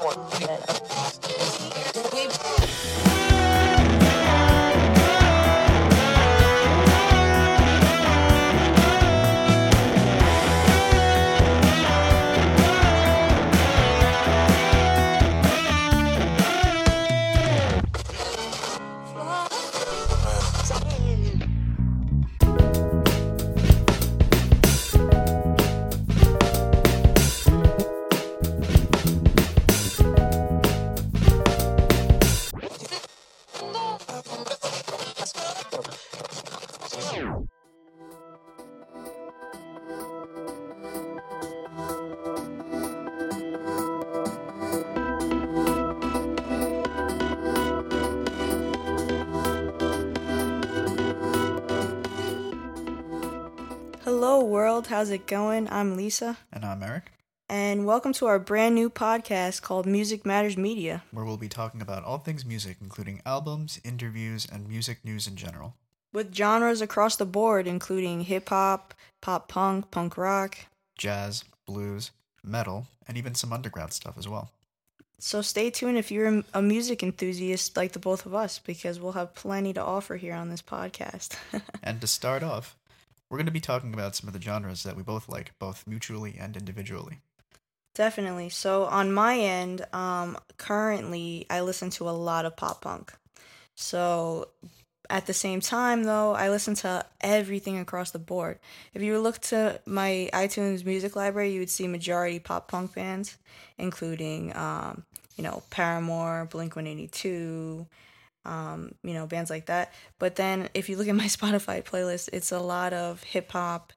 Hello, How's it going? I'm Lisa, And I'm Eric, and welcome to our brand new podcast called Music Matters Media. where we'll be talking about all things music, including albums, interviews, and music news in general. With genres across the board, including hip hop, pop punk, punk rock. Jazz, blues, metal, and even some underground stuff as well. So stay tuned if you're a music enthusiast like the both of us, because we'll have plenty to offer here on this podcast. And to start off, we're going to be talking about some of the genres that we both like, both mutually and individually. Definitely. So on my end, um, currently I listen to a lot of pop punk. So at the same time, though, I listen to everything across the board. If you look to my iTunes music library, you would see majority pop punk bands, including, um, you know, Paramore, Blink One Eighty Two, um, you know, bands like that. But then if you look at my Spotify playlist, it's a lot of hip hop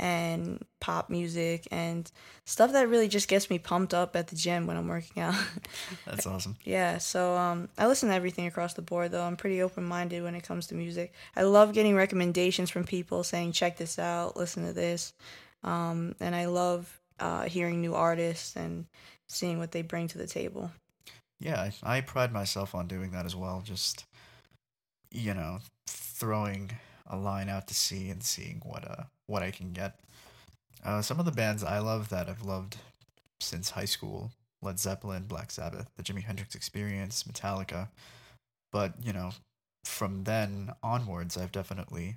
and pop music and stuff that really just gets me pumped up at the gym when I'm working out. That's awesome. yeah, so um, I listen to everything across the board though. I'm pretty open minded when it comes to music. I love getting recommendations from people saying, check this out, listen to this. Um, and I love uh, hearing new artists and seeing what they bring to the table. Yeah, I, I pride myself on doing that as well. Just, you know, throwing a line out to sea and seeing what uh what I can get. Uh, some of the bands I love that I've loved since high school: Led Zeppelin, Black Sabbath, the Jimi Hendrix Experience, Metallica. But you know, from then onwards, I've definitely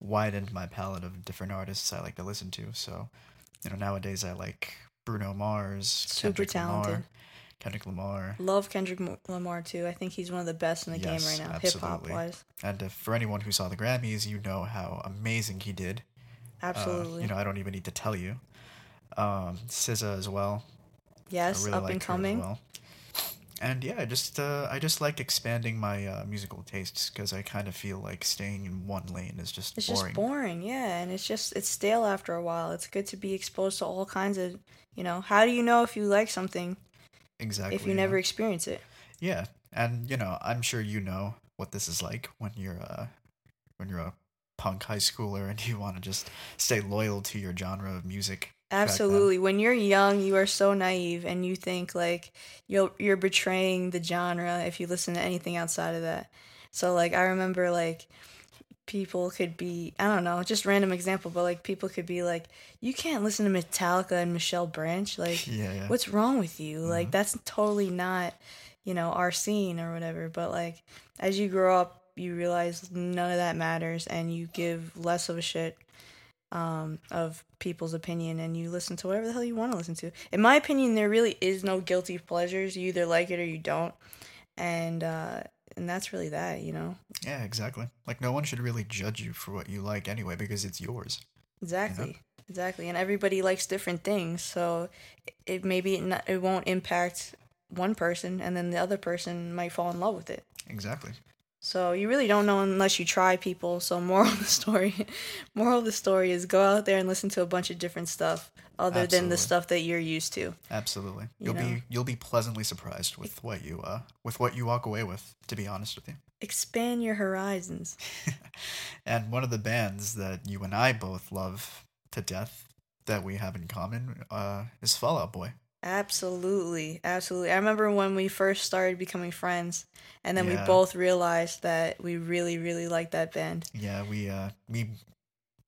widened my palette of different artists I like to listen to. So, you know, nowadays I like Bruno Mars, Super Kendrick talented. Lamar, Kendrick Lamar. Love Kendrick Lamar too. I think he's one of the best in the game right now, hip hop absolutely. wise. And if, for anyone who saw the Grammys, you know how amazing he did. Uh, Absolutely. you know, I don't even need to tell you. Um, SZA as well. yes, really up and coming. well. And yeah, I just uh, I just like expanding my uh, musical tastes because I kind of feel like staying in one lane is just It's boring. just boring, yeah, and it's just it's stale after a while. It's good to be exposed to all kinds of, you know. How do you know if you like something exactly. if you yeah. never experience it? Yeah, and you know, I'm sure you know what this is like when you're uh when you're a punk high schooler and you want to just stay loyal to your genre of music. Absolutely. When you're young, you are so naive, and you think like you're you're betraying the genre if you listen to anything outside of that. So like I remember like people could be I don't know, just random example, but like people could be like, you can't listen to Metallica and Michelle Branch, like Yeah, yeah. what's wrong with you? Like Mhm. that's totally not, you know, our scene or whatever. But like as you grow up, you realize none of that matters, and you give less of a shit um, of people's opinion, and you listen to whatever the hell you want to listen to. In my opinion, there really is no guilty pleasures. You either like it or you don't, and uh, and that's really that, you know. Yeah, exactly. Like no one should really judge you for what you like anyway because it's yours. Exactly. Exactly. And everybody likes different things, so it maybe it, not, it won't impact one person and then the other person might fall in love with it. Exactly. So you really don't know unless you try people. So moral of the story, moral of the story is go out there and listen to a bunch of different stuff other than the stuff that you're used to. Absolutely. You You'll know? be you'll be pleasantly surprised with what you uh with what you walk away with, to be honest with you. Expand your horizons. and one of the bands that you and I both love to death that we have in common uh is Fall Out Boy. Absolutely, absolutely. I remember when we first started becoming friends, and then we both realized that we really, really liked that band. Yeah, we uh we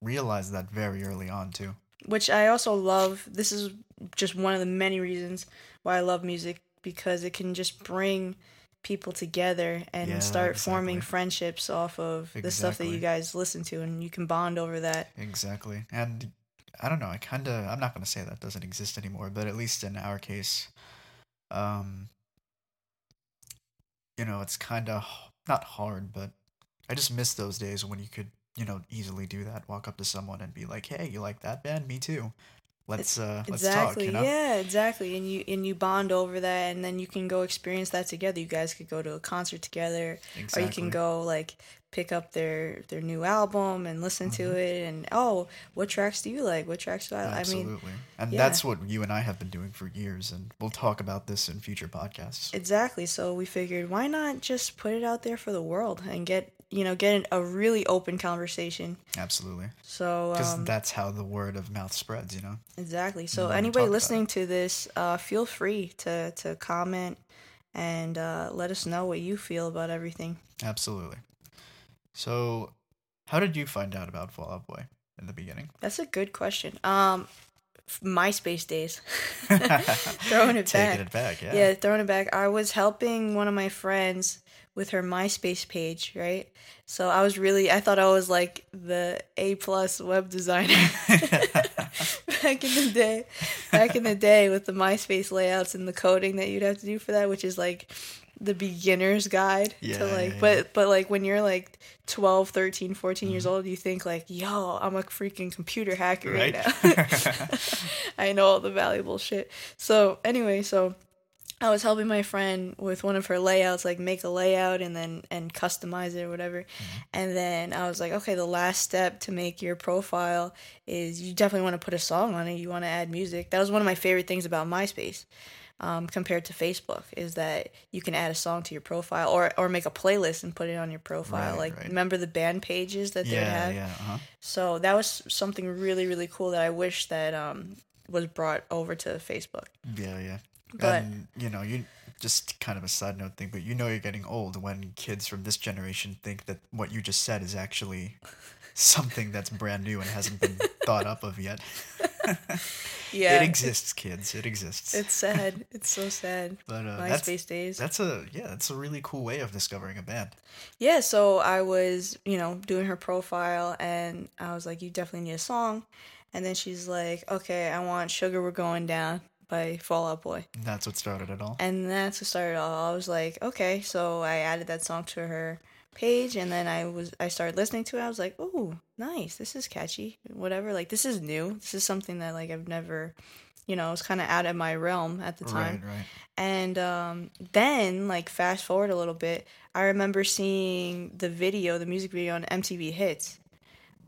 realized that very early on too. which I also love. This is just one of the many reasons why I love music because it can just bring people together and Yeah, start forming friendships off of the stuff that you guys listen to and you can bond over that. Exactly. And I don't know, I kind of I'm not going to say that doesn't exist anymore, but at least in our case um you know, it's kind of not hard, but I just miss those days when you could, you know, easily do that. Walk up to someone and be like, "Hey, you like that band? Me too. Let's uh let's exactly. talk, you know?" Yeah, exactly. And you and you bond over that and then you can go experience that together. You guys could go to a concert together Exactly. or you can go like pick up their their new album and listen to Mhm. it and oh, what tracks do you like? What tracks do I like? I Absolutely. mean, and yeah. that's what you and I have been doing for years and we'll talk about this in future podcasts. Exactly. So we figured why not just put it out there for the world and get, you know, get a really open conversation. Absolutely. So Cuz um, that's how the word of mouth spreads, you know. Exactly. So anybody listening to this, uh, feel free to to comment and uh, let us know what you feel about everything. Absolutely. So, how did you find out about Fall Out Boy in the beginning? That's a good question. Um, MySpace days. throwing it Taking back. it back, yeah. Yeah, throwing it back. I was helping one of my friends with her MySpace page, right? So I was really, I thought I was like the A plus web designer back in the day. Back in the day with the MySpace layouts and the coding that you'd have to do for that, which is like the beginner's guide Yeah, to like yeah, but yeah. but like when you're like 12 13 14 years Mhm. old you think like yo i'm a freaking computer hacker right, Right. now i know all the valuable shit so anyway so i was helping my friend with one of her layouts like make a layout and then and customize it or whatever Mm-hmm. and then i was like okay the last step to make your profile is you definitely want to put a song on it you want to add music that was one of my favorite things about myspace um, compared to Facebook is that you can add a song to your profile or or make a playlist and put it on your profile. Right, like right. remember the band pages that they'd have. yeah, uh-huh. So that was something really really cool that I wish that um was brought over to Facebook. Yeah, yeah. But- and you know, you just kind of a side note thing, but you know you're getting old when kids from this generation think that what you just said is actually something that's brand new and hasn't been thought up of yet. Yeah, it exists, kids. It exists. It's sad. it's so sad. but uh, that's MySpace days. that's a yeah, that's a really cool way of discovering a band. Yeah, so I was, you know, doing her profile and I was like, you definitely need a song. And then she's like, okay, I want Sugar We're Going Down by Fall Out Boy. That's what started it all. And that's what started it all. I was like, okay, so I added that song to her page and then I was I started listening to it. I was like, oh, nice. This is catchy. Whatever. Like this is new. This is something that like I've never you know, it was kind of out of my realm at the time. Right, right. And um, then, like, fast forward a little bit, I remember seeing the video, the music video on MTV Hits.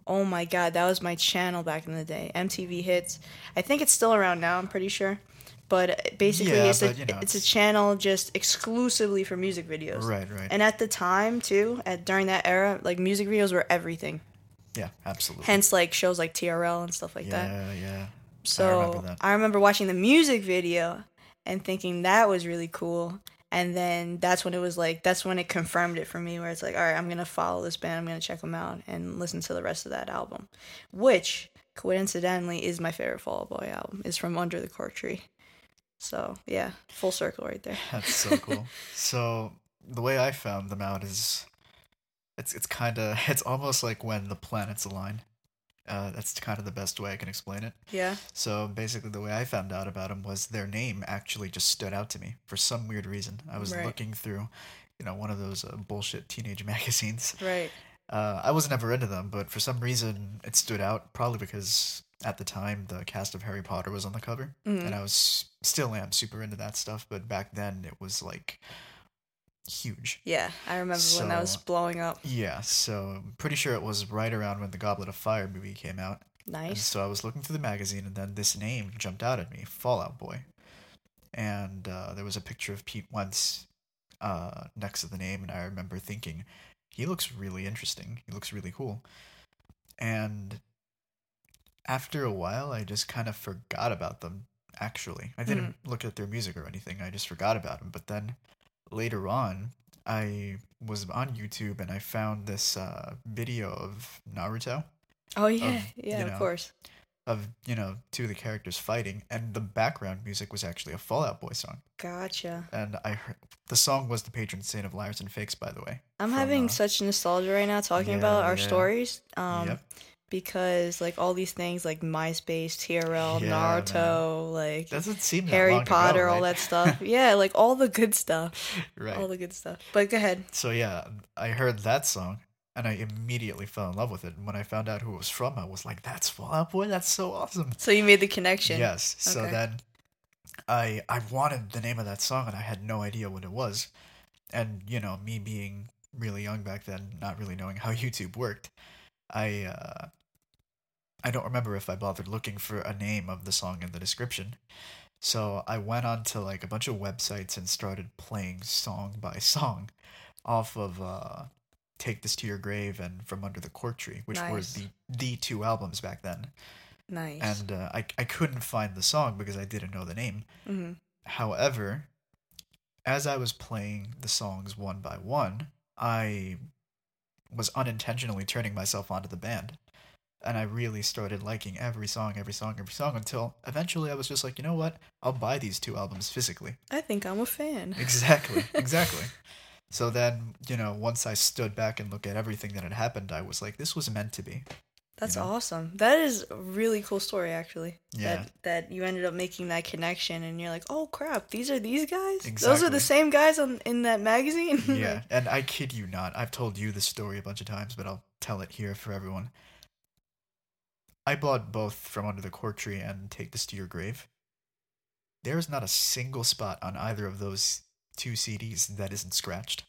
Oh my god, that was my channel back in the day. MTV Hits. I think it's still around now. I'm pretty sure. But basically, Yeah, it's but, a you know, it's a channel just exclusively for music videos. Right, right. And at the time too, at during that era, like music videos were everything. yeah, absolutely. Hence, like shows like TRL and stuff like that. yeah, yeah. So remember that. I remember watching the music video and thinking that was really cool. And then that's when it was like that's when it confirmed it for me, where it's like, all right, I'm gonna follow this band, I'm gonna check them out and listen to the rest of that album, which coincidentally is my favorite Fall Out Boy album. is from Under the Cork Tree. So yeah, full circle right there. That's so cool. so the way I found them out is, it's it's kind of it's almost like when the planets align. Uh, that's kind of the best way I can explain it. Yeah. So basically, the way I found out about them was their name actually just stood out to me for some weird reason. I was Right. looking through, you know, one of those uh, bullshit teenage magazines. Right. Uh, I was never into them, but for some reason it stood out. Probably because at the time the cast of Harry Potter was on the cover, Mhm. and I was still am super into that stuff. But back then it was like huge. Yeah, I remember when that was blowing up. Yeah, so I'm pretty sure it was right around when the Goblet of Fire movie came out. And Nice. so I was looking through the magazine, and then this name jumped out at me Fall Out Boy. And uh, there was a picture of Pete Wentz uh, next to the name, and I remember thinking, he looks really interesting. He looks really cool. And after a while, I just kind of forgot about them, actually. I didn't look at their music or anything, I just forgot about them. But then later on, I was on YouTube and I found this uh, video of Naruto Oh yeah, of, yeah, you of course. of you know two of the characters fighting, and the background music was actually a Fall Out Boy song. Gotcha. And I heard the song was the patron saint of liars and fakes, by the way. I'm from, having uh, such nostalgia right now talking yeah, about our yeah. stories. Um, Yep. Because like all these things like MySpace, TRL, Yeah, Naruto, like Doesn't seem Harry long ago, Potter, all that stuff. yeah, like all the good stuff. right. All the good stuff. But go ahead. So yeah, I heard that song and I immediately fell in love with it. And when I found out who it was from, I was like, "That's Fall Out Boy. That's so awesome." So you made the connection. Yes. So then I I wanted the name of that song and I had no idea what it was. And you know, me being really young back then, not really knowing how YouTube worked, I uh I don't remember if I bothered looking for a name of the song in the description. So I went on to like a bunch of websites and started playing song by song off of uh Take This to Your Grave and From Under the Cork Tree, which were the the two albums back then Nice. and uh, I I couldn't find the song because I didn't know the name. hmm However, as I was playing the songs one by one, I was unintentionally turning myself onto the band. And I really started liking every song, every song, every song until eventually I was just like, you know what? I'll buy these two albums physically. I think I'm a fan. Exactly, exactly. So then, you know, once I stood back and looked at everything that had happened, I was like, this was meant to be. That's know? awesome. That is a really cool story, actually. Yeah. That that you ended up making that connection, and you're like, oh crap, these are these guys. Exactly. Those are the same guys on in that magazine. yeah, and I kid you not. I've told you this story a bunch of times, but I'll tell it here for everyone. I bought both from Under the Cork Tree and Take This to Your Grave. There is not a single spot on either of those two CDs that isn't scratched.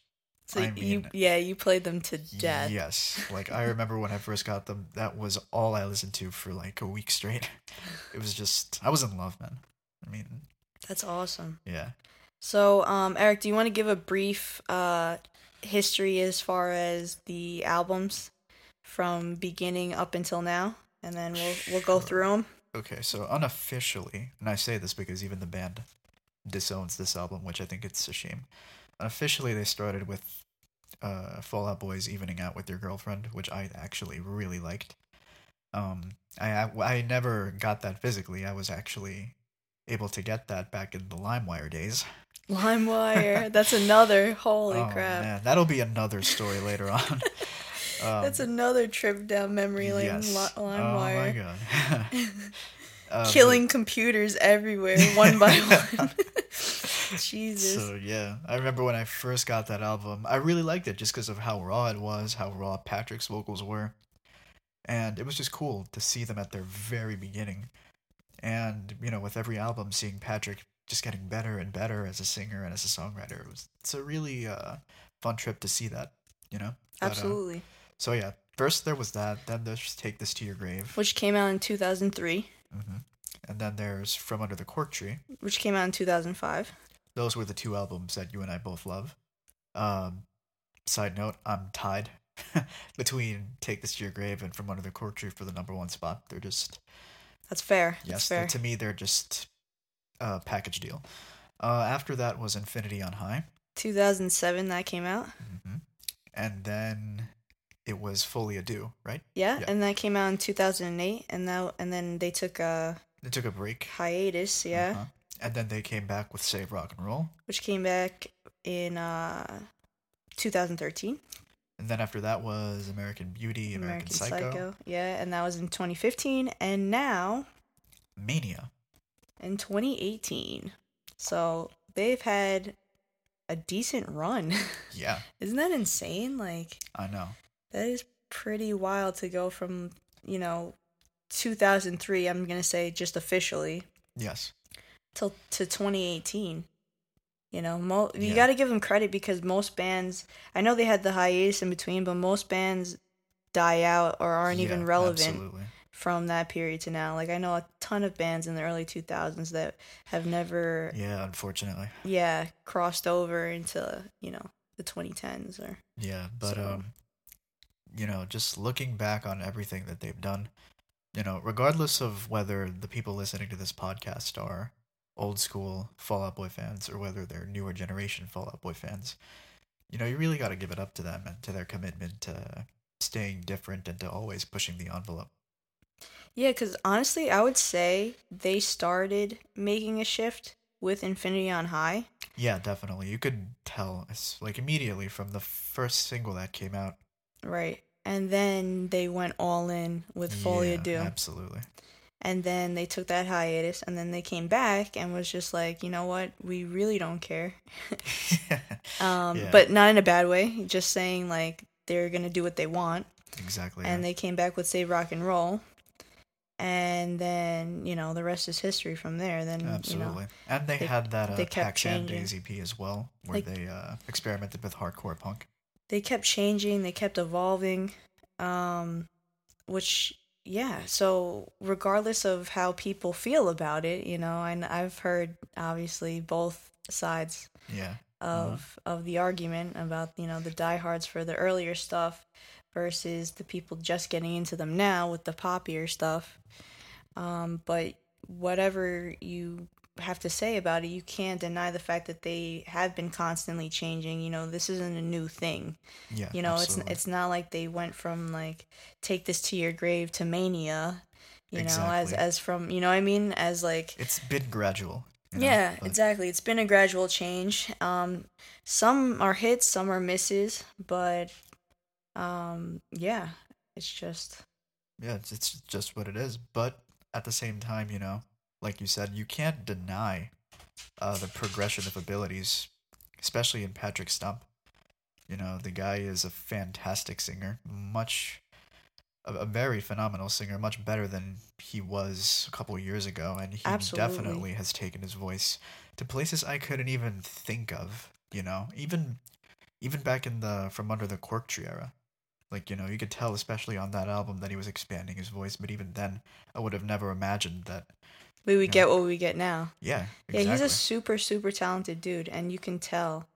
so I you, yeah, you played them to death. Yes. Like, I remember when I first got them, that was all I listened to for like a week straight. It was just, I was in love, man. I mean, That's awesome. yeah. So, um, Eric, do you want to give a brief uh, history as far as the albums from beginning up until now, and then we'll we'll go through them. Okay, so unofficially, and I say this because even the band disowns this album, which I think it's a shame. Unofficially, they started with uh, Fall Out Boys evening out with your girlfriend, which I actually really liked. Um, I I never got that physically. I was actually able to get that back in the LimeWire days. LimeWire. That's another. Holy oh crap. man, that'll be another story later on. Um, That's another trip down memory lane. yes. Li- Oh my god. Uh, but- Killing computers everywhere, one by one. Jesus. So yeah, I remember when I first got that album, I really liked it just because of how raw it was, how raw Patrick's vocals were, and it was just cool to see them at their very beginning. And you know, with every album, seeing Patrick just getting better and better as a singer and as a songwriter, it was it's a really uh, fun trip to see that. You know. But, uh, Absolutely. So yeah, first there was that. Then there's "Take This to Your Grave," Which came out in 2003, hmm and then there's "From Under the Cork Tree." which came out in 2005. those were the two albums that you and I both love. Um, side note, I'm tied between Take This to Your Grave and From Under the Cork Tree for the number one spot. They're just, That's fair. That's yes, fair. to me, they're just a package deal. Uh, after that was Infinity on High. 2007 that came out. hmm And then it was Folie à Deux, right? Yeah, Yeah. and that came out in 2008 and now and then they took a They took a break. hiatus, yeah, Uh-huh. And then they came back with Save Rock and Roll. which came back in uh 2013. And then after that was American Beauty, American, Psycho, Yeah, and that was in 2015 and now Mania. in 2018. So, they've had a decent run. Yeah, Isn't that insane? Like I know. That is pretty wild to go from, you know, 2003, I'm going to say just officially Yes. till to 2018. You know, mo- you Yeah. got to give them credit because most bands, I know they had the hiatus in between, but most bands die out or aren't even relevant Absolutely. from that period to now. Like I know a ton of bands in the early 2000s that have never Yeah, unfortunately. yeah, crossed over into, you know, the 2010s or Yeah, but So- um you know, just looking back on everything that they've done, you know, regardless of whether the people listening to this podcast are old school Fall Out Boy fans or whether they're newer generation Fall Out Boy fans, you know, you really got to give it up to them and to their commitment to staying different and to always pushing the envelope. Yeah, because honestly, I would say they started making a shift with Infinity on High. Yeah, definitely. You could tell it's like immediately from the first single that came out. Right. And then they went all in with Folia yeah, Do. Absolutely. And then they took that hiatus and then they came back and was just like, you know what? We really don't care. um, Yeah. But not in a bad way. Just saying, like, they're going to do what they want. exactly. And yeah. they came back with Save Rock and Roll. And then, you know, the rest is history from there. Then, Absolutely. you know, and they, they- had that uh, they kept changing. Days EP as well, where Like- they uh, experimented with hardcore punk. They kept changing, they kept evolving, um, which yeah. So regardless of how people feel about it, you know, and I've heard obviously both sides Yeah. of of the argument about you know the diehards for the earlier stuff versus the people just getting into them now with the poppier stuff. Um, but whatever you have to say about it, you can't deny the fact that they have been constantly changing. You know, this isn't a new thing. Yeah. You know, absolutely. it's it's not like they went from like take this to your grave to mania. You know, as as from you know what I mean as like It's been gradual. you know, yeah, but- exactly. It's been a gradual change. Um, some are hits, some are misses, but um, yeah, it's just Yeah, it's, it's just what it is. But at the same time, you know, like you said, you can't deny uh, the progression of abilities, especially in Patrick Stump. You know, the guy is a fantastic singer, much, a, a very phenomenal singer, much better than he was a couple years ago, and he Absolutely. definitely has taken his voice to places I couldn't even think of. You know, even, even back in the from under the Cork Tree era. Like, you know, you could tell, especially on that album, that he was expanding his voice. But even then, I would have never imagined that. We would Yeah. get what we get now. Yeah, Yeah, he's a super super talented dude, and you can tell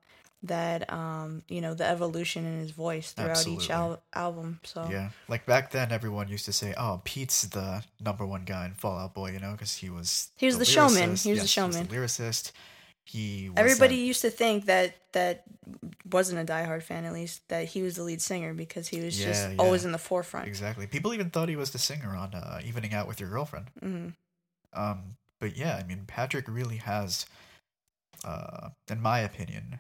that um, you know, the evolution in his voice throughout each al- album. So Yeah, like back then, everyone used to say, "Oh, Pete's the number one guy in Fall Out Boy," you know, because he was He was the showman. He was the Yes, showman. lyricist. He was everybody that- used to think that that wasn't a diehard fan at least that he was the lead singer because he was just Yeah, always in the forefront. exactly. People even thought he was the singer on uh, "Evening Out with Your Girlfriend." hmm Um, but yeah, I mean, Patrick really has, uh, in my opinion,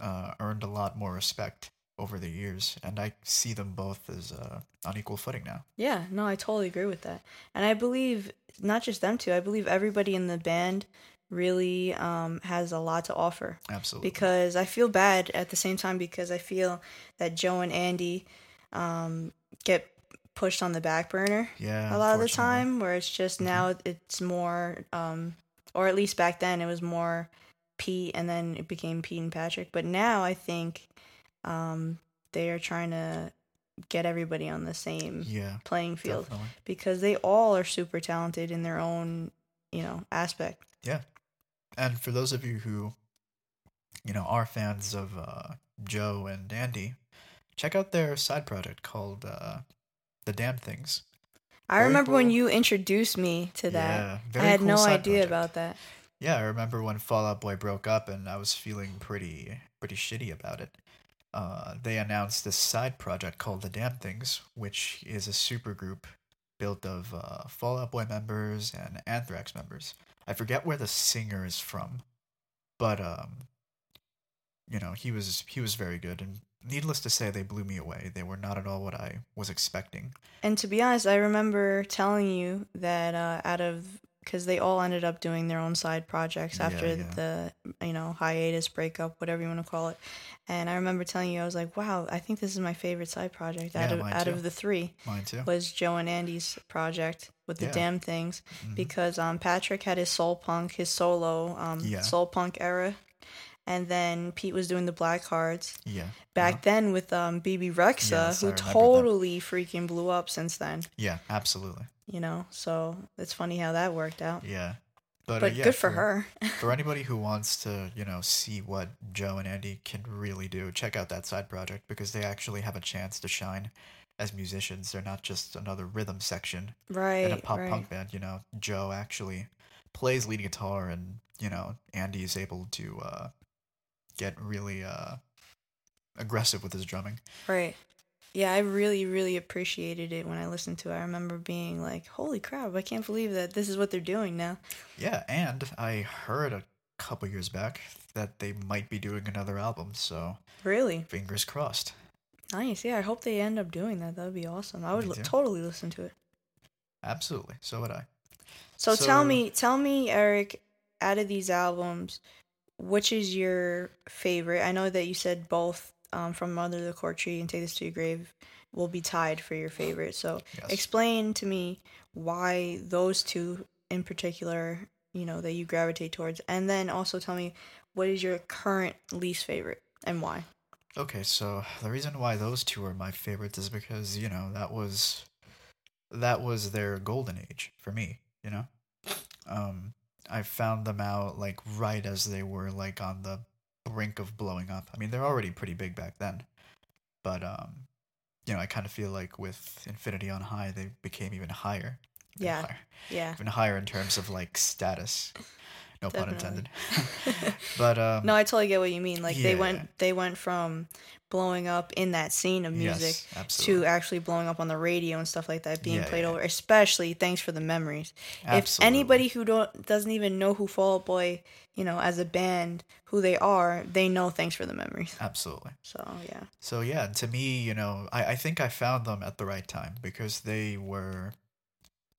uh, earned a lot more respect over the years, and I see them both as uh, on equal footing now. Yeah, no, I totally agree with that. And I believe not just them two, I believe everybody in the band really um, has a lot to offer. Absolutely. Because I feel bad at the same time because I feel that Joe and Andy um, get pushed on the back burner yeah. a lot of the time, where it's just Mhm. now it's more, um, or at least back then it was more Pete and then it became Pete and Patrick. But now I think um, they are trying to get everybody on the same Yeah. playing field Definitely. because they all are super talented in their own, you know, aspect. Yeah. And for those of you who, you know, are fans of uh, Joe and Andy, check out their side project called uh, The Damn Things. I Very remember when you introduced me to that. Yeah, I had cool no idea project. about that. Yeah, I remember when Fall Out Boy broke up, and I was feeling pretty pretty shitty about it. Uh, they announced this side project called The Damn Things, which is a supergroup built of uh, Fall Out Boy members and Anthrax members. I forget where the singer is from, but um, you know he was he was very good, and needless to say, they blew me away. They were not at all what I was expecting. And to be honest, I remember telling you that uh, out of because they all ended up doing their own side projects after yeah. the you know hiatus breakup, whatever you want to call it. And I remember telling you, I was like, "Wow, I think this is my favorite side project out Yeah, of out too. of the three Mine too. was Joe and Andy's project with the Yeah. damn things." Mhm. because um Patrick had his soul punk, his solo um Yeah. soul punk era, and then Pete was doing the Black Hearts yeah. back Uh-huh. then with um Bebe Rexha, Yes, who remember that. totally freaking blew up since then. Yeah, absolutely. You know, so it's funny how that worked out. Yeah. But, But uh, yeah, good for her. for anybody who wants to, you know, see what Joe and Andy can really do, check out that side project because they actually have a chance to shine as musicians. They're not just another rhythm section right, in a pop right. punk band. You know, Joe actually plays lead guitar, and you know, Andy is able to uh, get really uh, aggressive with his drumming. Right. Yeah, I really, really appreciated it when I listened to it. I remember being like, holy crap, I can't believe that this is what they're doing now. Yeah, and I heard a couple years back that they might be doing another album, so Really? fingers crossed. Nice. Yeah, I hope they end up doing that. That would be awesome. I would li- totally listen to it. Absolutely. So would I. So, tell me, tell me, Eric, out of these albums, which is your favorite? I know that you said both um, from Under the Cork Tree and Take This to Your Grave will be tied for your favorite. So Yes. explain to me why those two in particular, you know, that you gravitate towards, and then also tell me what is your current least favorite and why. Okay, so the reason why those two are my favorites is because, you know, that was that was their golden age for me, you know? Um I found them out like right as they were like on the brink of blowing up. I mean, they're already pretty big back then. But um you know, I kind of feel like with Infinity on High, they became even higher. Even Yeah. higher- Yeah. Even higher in terms of like status. No pun intended. but um No, I totally get what you mean. Like they went they went from blowing up in that scene of music yes, to actually blowing up on the radio and stuff like that, being Yeah, played yeah. over. Especially thanks for the memories. If anybody who don't doesn't even know who Fall Out Boy, you know, as a band, who they are, they know thanks for the memories. Absolutely. So yeah, So yeah, to me, you know, I, I think I found them at the right time because they were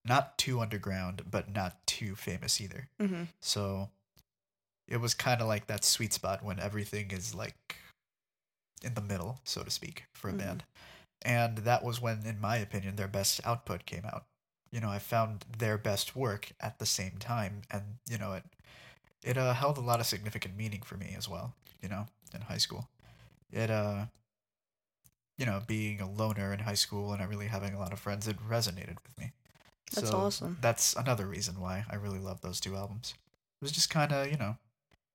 not too underground, but not too famous either. hmm So it was kind of like that sweet spot when everything is like in the middle, so to speak, for a Mhm. band. And that was when, in my opinion, their best output came out. You know, I found their best work at the same time, and you know, it it uh, held a lot of significant meaning for me as well. You know, in high school, it uh, you know, being a loner in high school and not really having a lot of friends, it resonated with me. That's So awesome. That's another reason why I really love those two albums. It was just kind of, you know,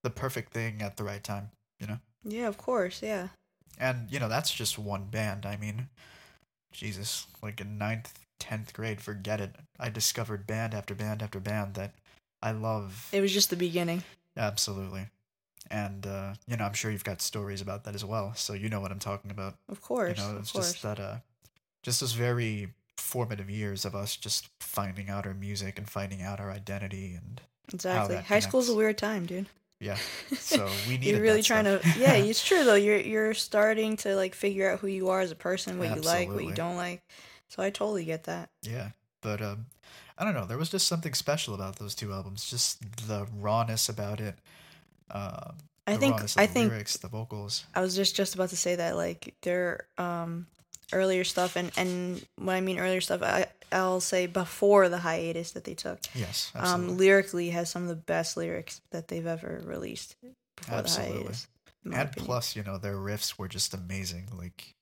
the perfect thing at the right time, you know? yeah, of course, yeah. And, you know, that's just one band. I mean, Jesus, like in ninth, 10th grade, forget it. I discovered band after band after band that I love. It was just the beginning. Absolutely. And, uh, you know, I'm sure you've got stories about that as well. So you know what I'm talking about. Of course, you know, it's just that, uh, just those very formative years of us just finding out our music and finding out our identity and exactly. High school's a weird time, dude. yeah. So we needed you're really trying stuff. to yeah it's true though. You're you're starting to like figure out who you are as a person what you like what you don't like. So i totally get that. Yeah. But um i don't know. There was just something special about those two albums just the rawness about it um i think i think lyrics the vocals. I was just just about to say that like their um earlier stuff and and when i mean earlier stuff i i'll say before the hiatus that they took. Yes um absolutely. lyrically has some of the best lyrics that they've ever released Absolutely. hiatus and opinion. plus you know their riffs were just amazing like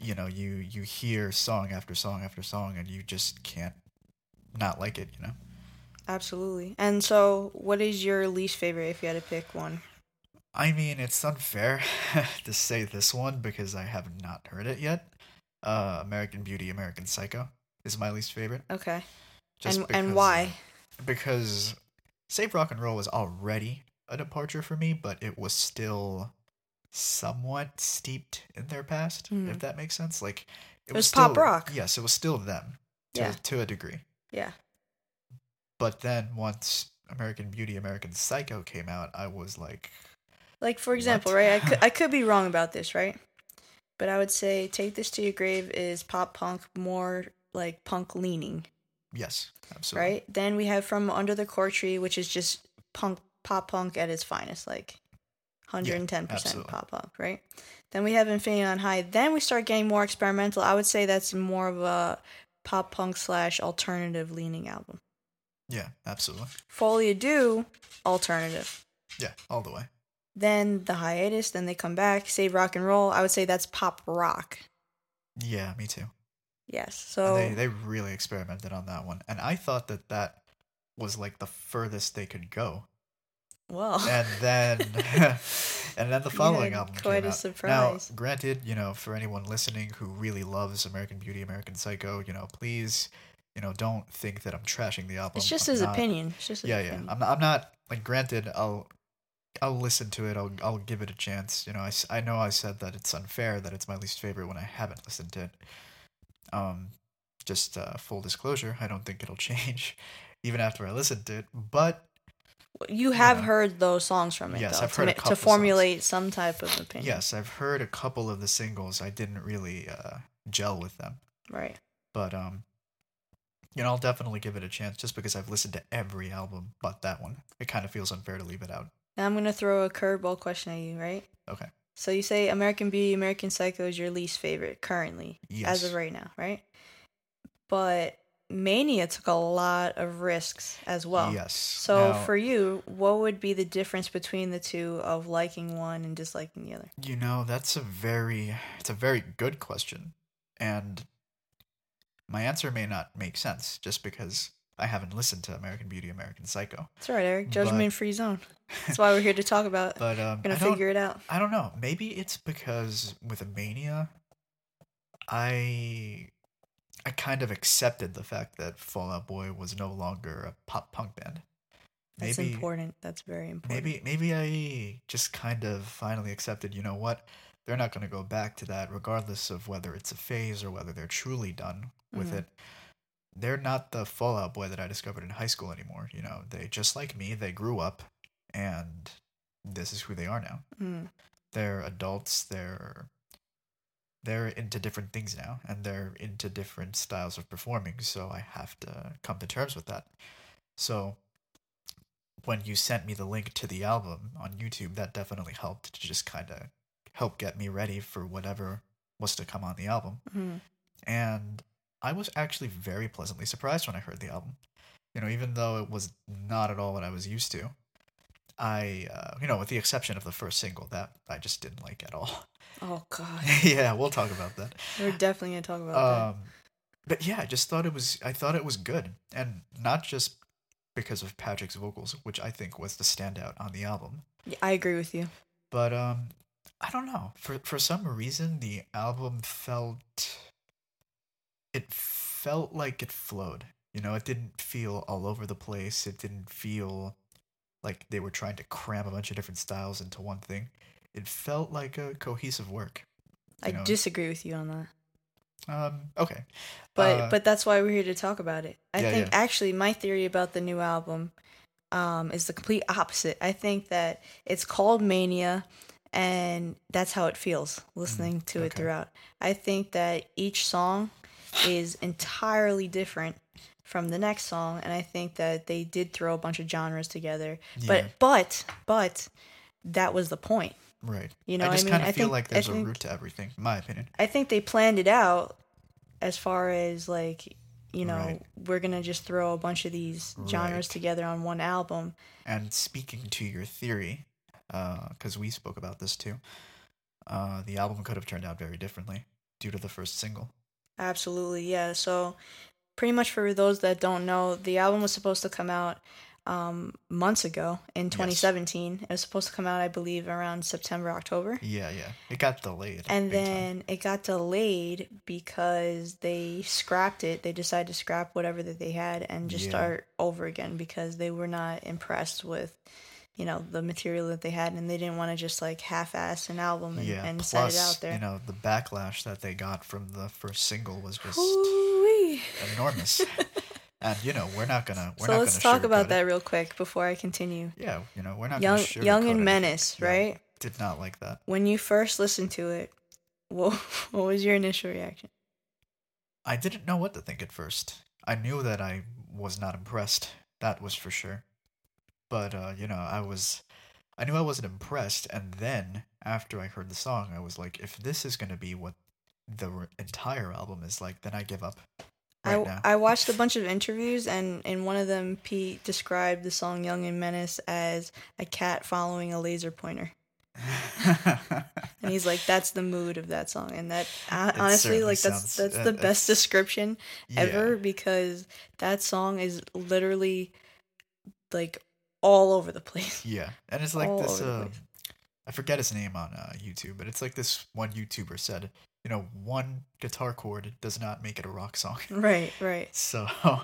you know you you hear song after song after song and you just can't not like it you know? Absolutely. And so what is your least favorite if you had to pick one I mean, it's unfair to say this one because I have not heard it yet. Uh, American Beauty, American Psycho is my least favorite. okay Just and and because- why Because Save Rock and Roll was already a departure for me, but it was still somewhat steeped in their past, Mhm. if that makes sense. Like it, was pop still- rock. Yes, it was still them to, Yeah. to a degree. yeah But then once American Beauty, American Psycho came out, I was like, Like for example, What? right? I could, I could be wrong about this, right? But I would say "Take This to Your Grave" is pop punk, more like punk leaning, yes, absolutely. right? Then we have "From Under the Cork Tree," which is just punk, pop punk at its finest, like hundred and ten percent absolutely. pop punk, right? Then we have "Infinity on High." Then we start getting more experimental. I would say that's more of a pop punk slash alternative leaning album. Yeah, absolutely. Folie Do, alternative. Yeah, all the way. Then the hiatus, then they come back, save rock and roll. I would say that's pop rock. Yeah, me too. Yes. And So they they really experimented on that one, and I thought that that was like the furthest they could go. well, And then and then the following Yeah, album quite a out. surprise. Now, granted, you know, for anyone listening who really loves American Beauty, American Psycho, you know, please, you know, don't think that I'm trashing the album. it's just I'm his not. opinion. It's just his Yeah, yeah. I'm not, I'm not like granted. I'll I'll listen to it. I'll I'll give it a chance. You know, I, I know I said that it's unfair that it's my least favorite when I haven't listened to it. Um, just uh, full disclosure, I don't think it'll change even after I listen to it. But You have know. heard those songs from it, Yes, though, I've to, heard a ma- couple to songs. formulate some type of opinion. yes, I've heard a couple of the singles. I didn't really uh, gel with them, Right. but um, you know, I'll definitely give it a chance just because I've listened to every album but that one. It kind of feels unfair to leave it out. Now I'm gonna throw a curveball question at you, right? Okay. So you say American Beauty, American Psycho is your least favorite currently, Yes. as of right now, right? But Mania took a lot of risks as well. Yes. So Now- for you, what would be the difference between the two of liking one and disliking the other? You know, that's a very it's a very good question. And my answer may not make sense just because I haven't listened to American Beauty, American Psycho. That's right, Eric. Judgment free zone. That's why we're here to talk about. But um We're gonna figure it out. I don't know. Maybe it's because with a Mania I I kind of accepted the fact that Fall Out Boy was no longer a pop punk band. That's important. That's very important. maybe maybe I just kind of finally accepted, you know what? They're not going to go back to that regardless of whether it's a phase or whether they're truly done with Mhm. it. They're not the Fall Out Boy that I discovered in high school anymore, you know. They just like me, they grew up and this is who they are now. Mm. They're adults, they're they're into different things now and they're into different styles of performing, so I have to come to terms with that. So when you sent me the link to the album on YouTube, that definitely helped to just kind of help get me ready for whatever was to come on the album. Mm. And I was actually very pleasantly surprised when I heard the album. You know, even though it was not at all what I was used to, I, uh, you know, with the exception of the first single, that I just didn't like at all. Oh God, yeah, we'll talk about that. we're definitely gonna talk about Um, but yeah, I just thought it was. I thought it was good, and not just because of Patrick's vocals, which I think was the standout on the album. Yeah, I agree with you. But um, I don't know. For for some reason, the album felt. It felt like it flowed. You know, it didn't feel all over the place. It didn't feel like they were trying to cram a bunch of different styles into one thing. It felt like a cohesive work. I know. disagree with you on that. Um, okay. But Uh, but that's why we're here to talk about it. I Yeah, think yeah. actually my theory about the new album um, is the complete opposite. I think that it's called Mania, and that's how it feels listening to it Mm, throughout. I think that each song is entirely different from the next song, and I think that they did throw a bunch of genres together. Yeah. But but but that was the point. Right. You know I just kind of feel think- like there's a think- root to everything, in my opinion. I think they planned it out as far as like you know Right. we're gonna just throw a bunch of these genres Right. together on one album. And speaking to your theory, because we spoke about this too, uh, the album could have turned out very differently due to the first single. Absolutely, yeah. So pretty much for those that don't know, the album was supposed to come out um, months ago in 2017. It was supposed to come out, I believe, around September, October. Yeah, yeah. It got delayed. And big time. then it got delayed because they scrapped it. They decided to scrap whatever that they had and just Yeah. start over again because they were not impressed with, you know, the material that they had and they didn't want to just like half-ass an album and, yeah, and plus, set it out there. you know, the backlash that they got from the first single was just Ooh-wee. enormous. and you know, we're not gonna. We're so not let's gonna talk about sugarcoat that real quick before I continue. Yeah, you know, we're not Young, gonna Young and anything. Menace, Yeah, right? Did not like that. When you first listened to it, what what was your initial reaction? I didn't know what to think at first. I knew that I was not impressed. That was for sure. But uh, you know, I was I knew I wasn't impressed and then after I heard the song, I was like if this is going to be what the r- entire album is like, then I give up right I, now. I watched a bunch of interviews, and in one of them, Pete described the song "Young and Menace" as a cat following a laser pointer, and he's like, "That's the mood of that song." And that uh, honestly, like that's sounds- that's uh, the best description ever because that song is literally like all over the place. Yeah. And it's like all this uh. I forget his name on uh, YouTube, but it's like this one YouTuber said, you know, one guitar chord does not make it a rock song. Right, right. So,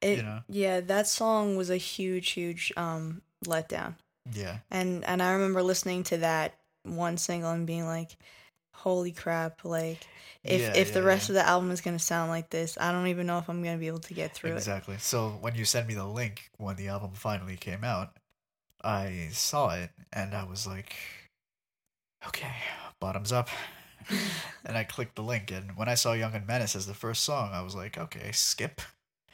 It, you know. yeah, that song was a huge, huge um letdown. Yeah. And and I remember listening to that one single and being like, "Holy crap!" Like if Yeah, if the rest yeah. of the album is gonna sound like this, I don't even know if I'm gonna be able to get through it. Exactly. So when you sent me the link when the album finally came out, I saw it and I was like, okay, bottoms up. and I clicked the link, and when I saw Young and Menace as the first song, I was like, okay, skip.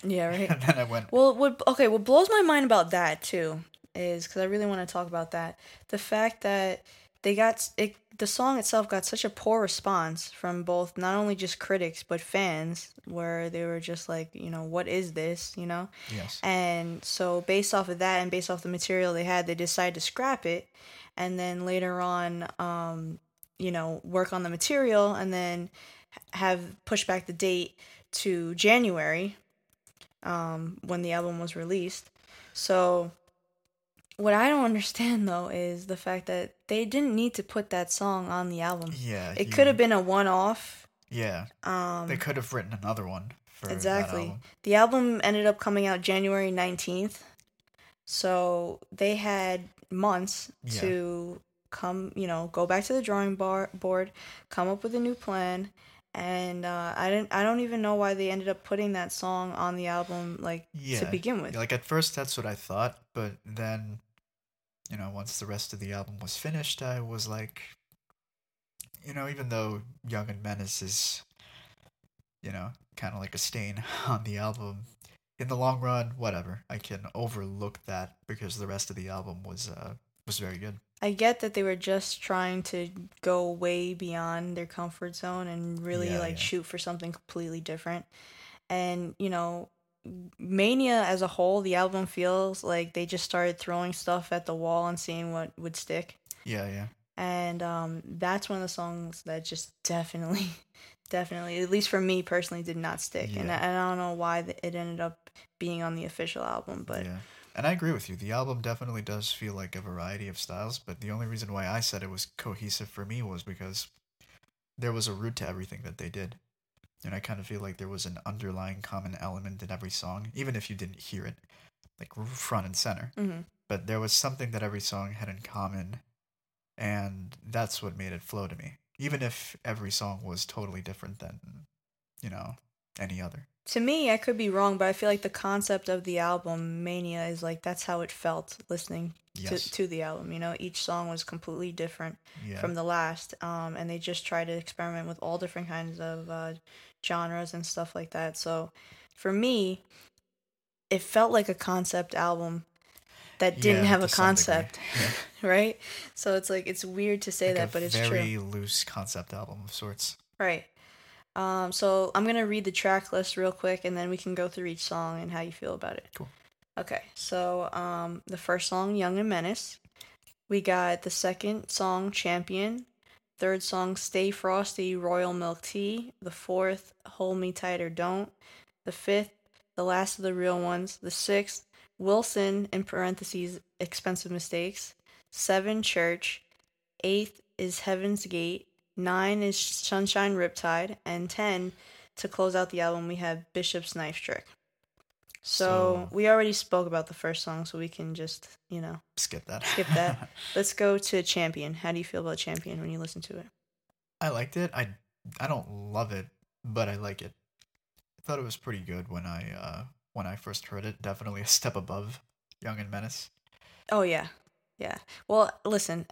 Yeah, right. And then I went, Well, what okay, what blows my mind about that too is because I really want to talk about that. The fact that they got it, the song itself got such a poor response from both not only just critics but fans, where they were just like, you know, what is this, you know? yes. And so, based off of that and based off the material they had, they decided to scrap it. And then later on, um, you know, work on the material and then have push back the date to January um, when the album was released. So, what I don't understand though is the fact that they didn't need to put that song on the album. Yeah. It you- could have been a one off. Yeah. Um, They could have written another one for that Exactly. album. The album ended up coming out January 19th. So they had months Yeah. to come, you know, go back to the drawing bar- board, come up with a new plan. And uh, I didn't. I don't even know why they ended up putting that song on the album, like Yeah. to begin with. Like at first, that's what I thought, but then, you know, once the rest of the album was finished, I was like, you know, even though Young and Menace is, you know, kind of like a stain on the album, in the long run, whatever. I can overlook that because the rest of the album was uh was very good. I get that they were just trying to go way beyond their comfort zone and really Yeah, like yeah. shoot for something completely different. And, you know, Mania as a whole, the album feels like they just started throwing stuff at the wall and seeing what would stick. Yeah, yeah, And um, that's one of the songs that just definitely, definitely, at least for me personally, did not stick. And, I, and I don't know why it ended up being on the official album, but yeah. And I agree with you. The album definitely does feel like a variety of styles, but the only reason why I said it was cohesive for me was because there was a root to everything that they did. And I kind of feel like there was an underlying common element in every song, even if you didn't hear it, like front and center. mhm. But there was something that every song had in common, and that's what made it flow to me. Even if every song was totally different than, you know, any other. To me, I could be wrong, but I feel like the concept of the album Mania is like that's how it felt listening Yes. to, to the album. You know, each song was completely different yeah. from the last, um, and they just tried to experiment with all different kinds of uh, genres and stuff like that. So, for me, it felt like a concept album that didn't Yeah, have a to some degree. concept, Yeah. right? So it's like it's weird to say Like that, but it's very true. loose concept album of sorts. Right. Um, so I'm gonna read the track list real quick, and then we can go through each song and how you feel about it. Cool. Okay. So um, the first song, "Young and Menace." We got the second song, "Champion." Third song, "Stay Frosty," Royal Milk Tea. The fourth, "Hold Me Tight or Don't." The fifth, "The Last of the Real Ones." The sixth, Wilson in parentheses, expensive mistakes. Seven, Church. Eighth is Heaven's Gate. Nine is Sunshine Riptide, and ten to close out the album we have Bishop's Knife Trick. So, So- we already spoke about the first song, so we can just you know Skip that. skip that. Let's go to Champion. How do you feel about Champion when you listen to it? I liked it. I I don't love it, but I like it. I thought it was pretty good when I uh when I first heard it. Definitely a step above Young and Menace. Oh yeah, yeah. Well, listen,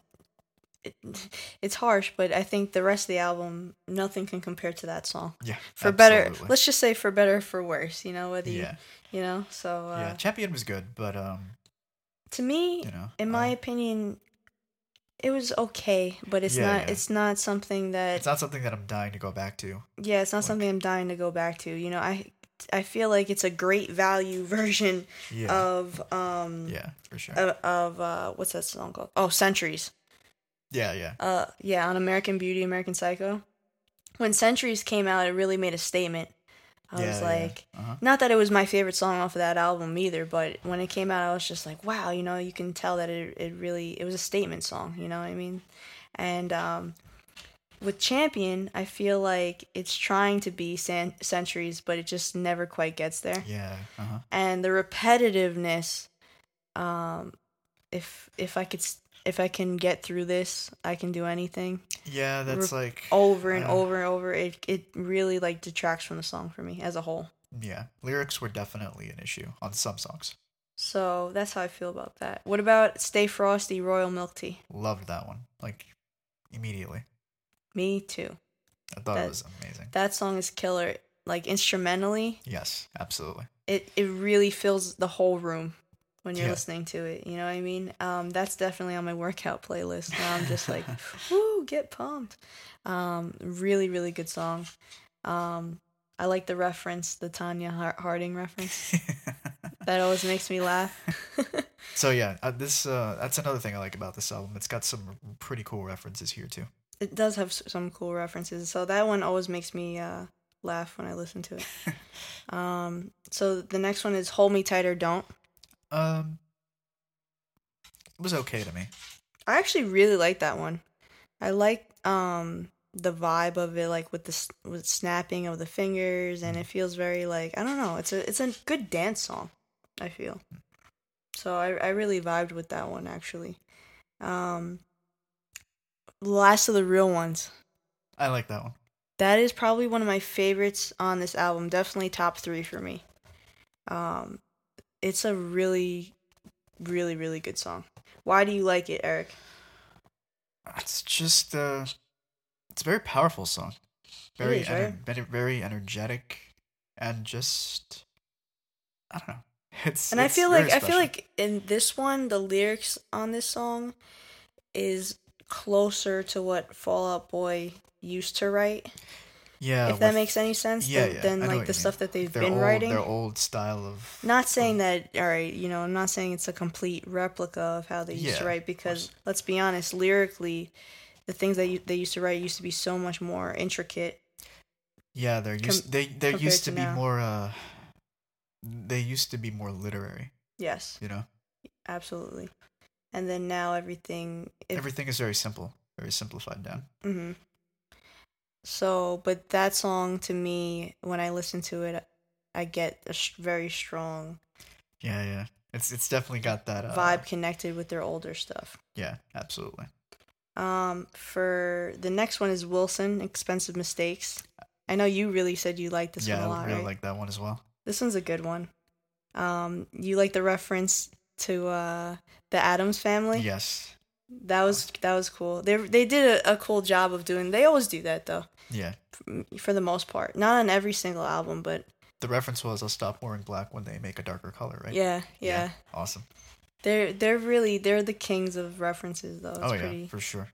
it, it's harsh, but I think the rest of the album, nothing can compare to that song. Yeah. For better, let's just say for better, or for worse. You know whether you, Yeah. you know. So uh, yeah. Champion was good, but um, to me, you know, in my I- opinion, it was okay, but it's Yeah, not. yeah. It's not something that. it's not something that I'm dying to go back to. yeah, it's not like- something I'm dying to go back to. You know, I. I feel like it's a great value version Yeah. of um yeah, for sure. of, of uh what's that song called? Oh, Centuries. Yeah, yeah. uh yeah on american beauty american psycho when centuries came out it really made a statement i yeah, was yeah. like uh-huh. not that it was my favorite song off of that album either but when it came out i was just like wow you know you can tell that it, it really it was a statement song you know what i mean and um with champion i feel like it's trying to be San- centuries but it just never quite gets there Yeah. Uh-huh. and the repetitiveness um if if I could if I can get through this, I can do anything. Yeah, that's like Over and uh, over and over, it it really like detracts from the song for me as a whole. Yeah, lyrics were definitely an issue on some songs. So that's how I feel about that. What about Stay Frosty Royal Milk Tea? Loved that one. Like immediately. Me too. I thought That- it was amazing. That song is killer. Like instrumentally, Yes, absolutely. it it really fills the whole room when you're Yeah. listening to it. You know what I mean? Um, that's definitely on my workout playlist. Now I'm just like, woo, get pumped. Um, really, really good song. Um, I like the reference, the Tonya Harding reference. That always makes me laugh. so yeah, uh, this uh, that's another thing I like about this album. It's got some pretty cool references here too. it does have some cool references. So that one always makes me uh, laugh when I listen to it. um, so the next one is Hold Me Tight or Don't. Um, it was okay to me. I actually really like that one. I like um the vibe of it, like with the with snapping of the fingers, and it feels very like I don't know. It's a it's a good dance song. I feel. So I I really vibed with that one actually. Um, last of the real ones. I like that one. That is probably one of my favorites on this album. Definitely top three for me. Um, it's a really, really, really good song. Why do you like it, Eric? It's just uh, it's a very powerful song. Very is, ener- right? very energetic, and just I don't know. It's And I feel like I feel like in this one, the lyrics on this song is closer to what Fall Out Boy used to write. Yeah, if that makes any sense, yeah, than, yeah, than like the stuff mean. that they've their been old, writing. their old style of Not saying that, all right, you know, I'm not saying it's a complete replica of how they used Yeah, to write because let's be honest, lyrically, the things that you, they used to write used to be so much more intricate. Yeah, they're used. Com- they there used to to be now. more. Uh, they used to be more literary. Yes, You know, absolutely. And then now everything. If, everything is very simple, very simplified down. hmm So, but that song to me, when I listen to it, I get a sh- very strong Yeah, yeah. It's it's definitely got that uh, vibe connected with their older stuff. Yeah, absolutely. Um, for the next one is Wilson, Expensive Mistakes. I know you really said you liked this yeah, one a lot, I really right? like that one as well. This one's a good one. Um, you like the reference to uh the Addams family? Yes. That was that was cool. They they did a, a cool job of doing. They always do that though, Yeah. for the most part. Not on every single album, but The reference was I'll stop wearing black when they make a darker color, right? yeah, yeah. Awesome. They're they're really they're the kings of references though. It's oh yeah, pretty, for sure.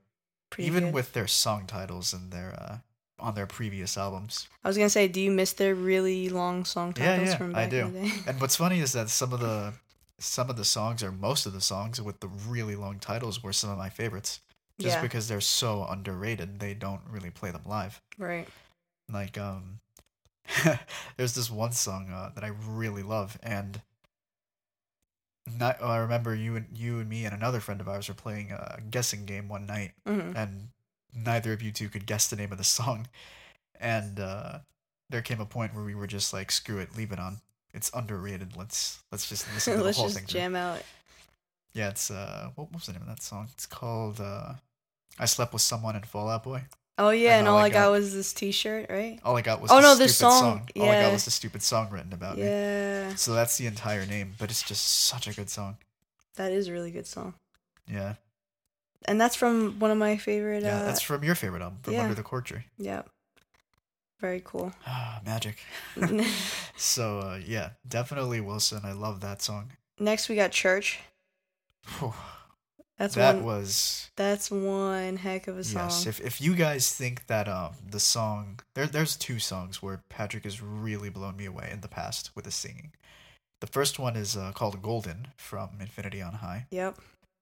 pretty Even good. with their song titles and their uh on their previous albums. I was gonna say, do you miss their really long song titles yeah, from I back in do. And what's funny is that some of the some of the songs or most of the songs with the really long titles were some of my favorites. Just yeah, because they're so underrated, they don't really play them live. right. Like um there's this one song uh, that I really love and not, I remember you and you and me and another friend of ours were playing a guessing game one night hmm and neither of you two could guess the name of the song and uh there came a point where we were just like screw it leave it on it's underrated let's let's just listen to the whole thing through. jam out. yeah it's uh what, what was the name of that song it's called uh i slept with someone in fall out boy Oh yeah, and, all all I got got- was this T-shirt, right? all i got was Oh, no, this song- Yeah. all i got was the stupid song written about me Yeah, so that's the entire name but it's just such a good song that is a really good song, yeah and that's from one of my favorite. yeah uh, that's from your favorite album from yeah. under the cork tree yeah, very cool. ah magic So uh, yeah, definitely Wilson. I love that song. Next, we got Church. Whew, That's that one. was That's one heck of a song. yes. If if you guys think that um the song there there's two songs where Patrick has really blown me away in the past with his singing. The first one is uh, called Golden from Infinity on High. Yep.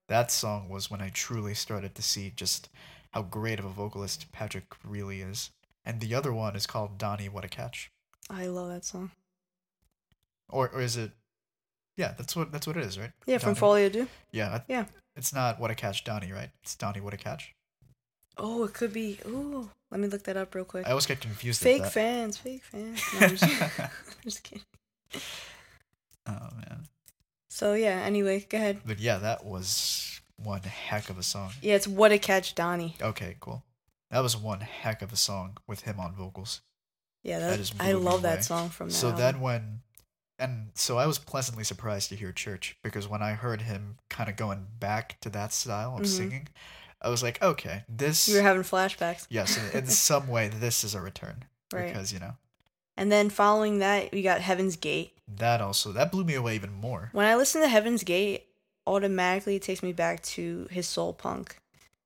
That song was when I truly started to see just how great of a vocalist Patrick really is. And the other one is called Donnie What a Catch. I love that song. Or or is it Yeah, that's what that's what it is, right? Yeah, from Folie à Deux. Yeah. Yeah. It's not what a catch Donnie, right? It's Donnie what a catch. Oh, it could be. Ooh, let me look that up real quick. I always get confused. Fake fans, fake fans. No, I'm just, I'm just kidding. Oh man. So yeah. Anyway, go ahead. But yeah, that was one heck of a song. Yeah, it's what a catch, Donnie. Okay, cool. That was one heck of a song with him on vocals. Yeah, That that, I love away. that song from that. So album. then when and so I was pleasantly surprised to hear Church because when I heard him kind of going back to that style of Mhm. singing, I was like, okay, this you were having flashbacks. yes, in, in some way this is a return Right. because you know And then following that, we got Heaven's Gate. that also that blew me away even more. When I listen to Heaven's Gate, automatically it takes me back to his soul punk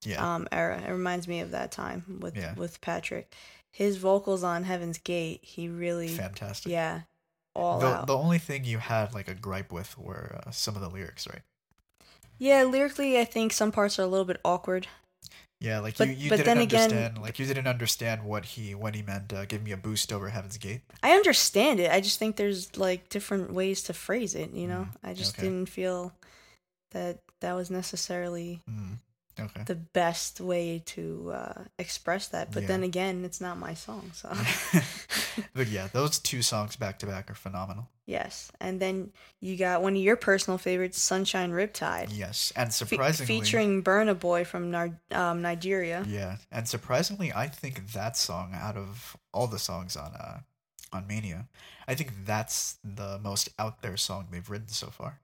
Yeah, um era. It reminds me of that time with Yeah. with Patrick. His vocals on Heaven's Gate, he really fantastic. yeah, all the out. the only thing you had like a gripe with were uh, some of the lyrics, right? yeah, lyrically, I think some parts are a little bit awkward. Yeah, like But- you, you but didn't then again- understand like you didn't understand what he when he meant uh, give me a boost over Heaven's Gate. I understand it. I just think there's like different ways to phrase it. You know, Mm, I just okay. didn't feel that that was necessarily Mm, okay. the best way to uh, express that. But then again, it's not my song, so but yeah, those two songs back to back are phenomenal. yes. And then you got one of your personal favorites, "Sunshine Riptide," Yes, and fe- surprisingly, featuring Burna Boy from Nar- um, Nigeria. yeah, and surprisingly, I think that song out of all the songs on uh on Mania, I think that's the most out there song they've written so far.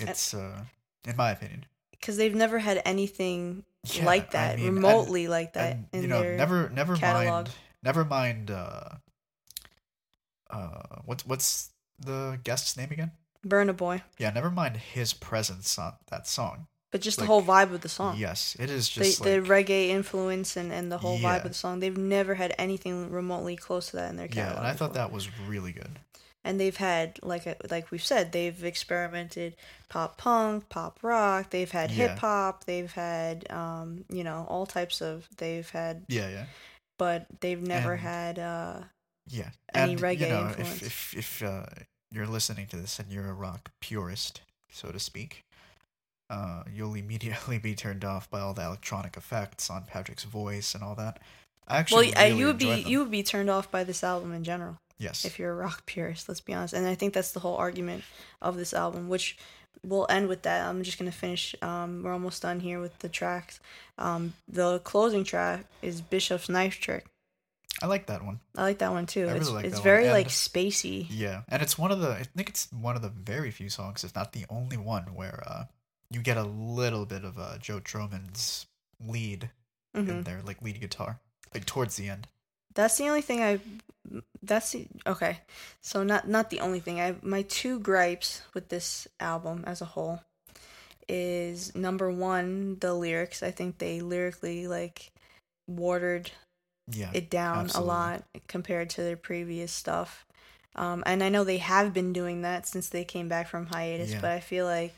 It's uh, in my opinion, Because they've never had anything Yeah, like I that, mean, and- remotely like that and you know, never, never catalog. mind, never mind. Uh, uh, what's what's the guest's name again? Burna Boy. Yeah, never mind his presence on that song. But just Like, the whole vibe of the song. Yes, it is the, just the like reggae influence and, and the whole vibe of the song. They've never had anything remotely close to that in their career. yeah, and I thought that was really good. And they've had like like we've said, they've experimented pop punk, pop rock. They've had Yeah. hip hop. They've had um you know all types of. They've had, Yeah, yeah. but they've never And- had. uh Yeah, any and reggae you know, influence. if if if uh, you're listening to this and you're a rock purist, so to speak, uh, you'll immediately be turned off by all the electronic effects on Patrick's voice and all that. I Well, actually uh, really you would be them. you would be turned off by this album in general yes, if you're a rock purist. Let's be honest, and I think that's the whole argument of this album, which we'll end with that. I'm just gonna finish. Um, we're almost done here with the tracks. Um, the closing track is Bishop's Knife Trick. I like that one. I like that one too. I it's like it's very and- like spacey. Yeah, and it's one of the I think it's one of the very few songs, if not the only one, where uh, you get a little bit of uh, Joe Trohman's lead hmm in there, like lead guitar, like towards the end. That's the only thing I. That's the okay. So not not the only thing. I my two gripes with this album as a whole is number one the lyrics. I think they lyrically like watered Yeah, it down absolutely. a lot compared to their previous stuff. Um, and I know they have been doing that since they came back from hiatus, Yeah. but I feel like,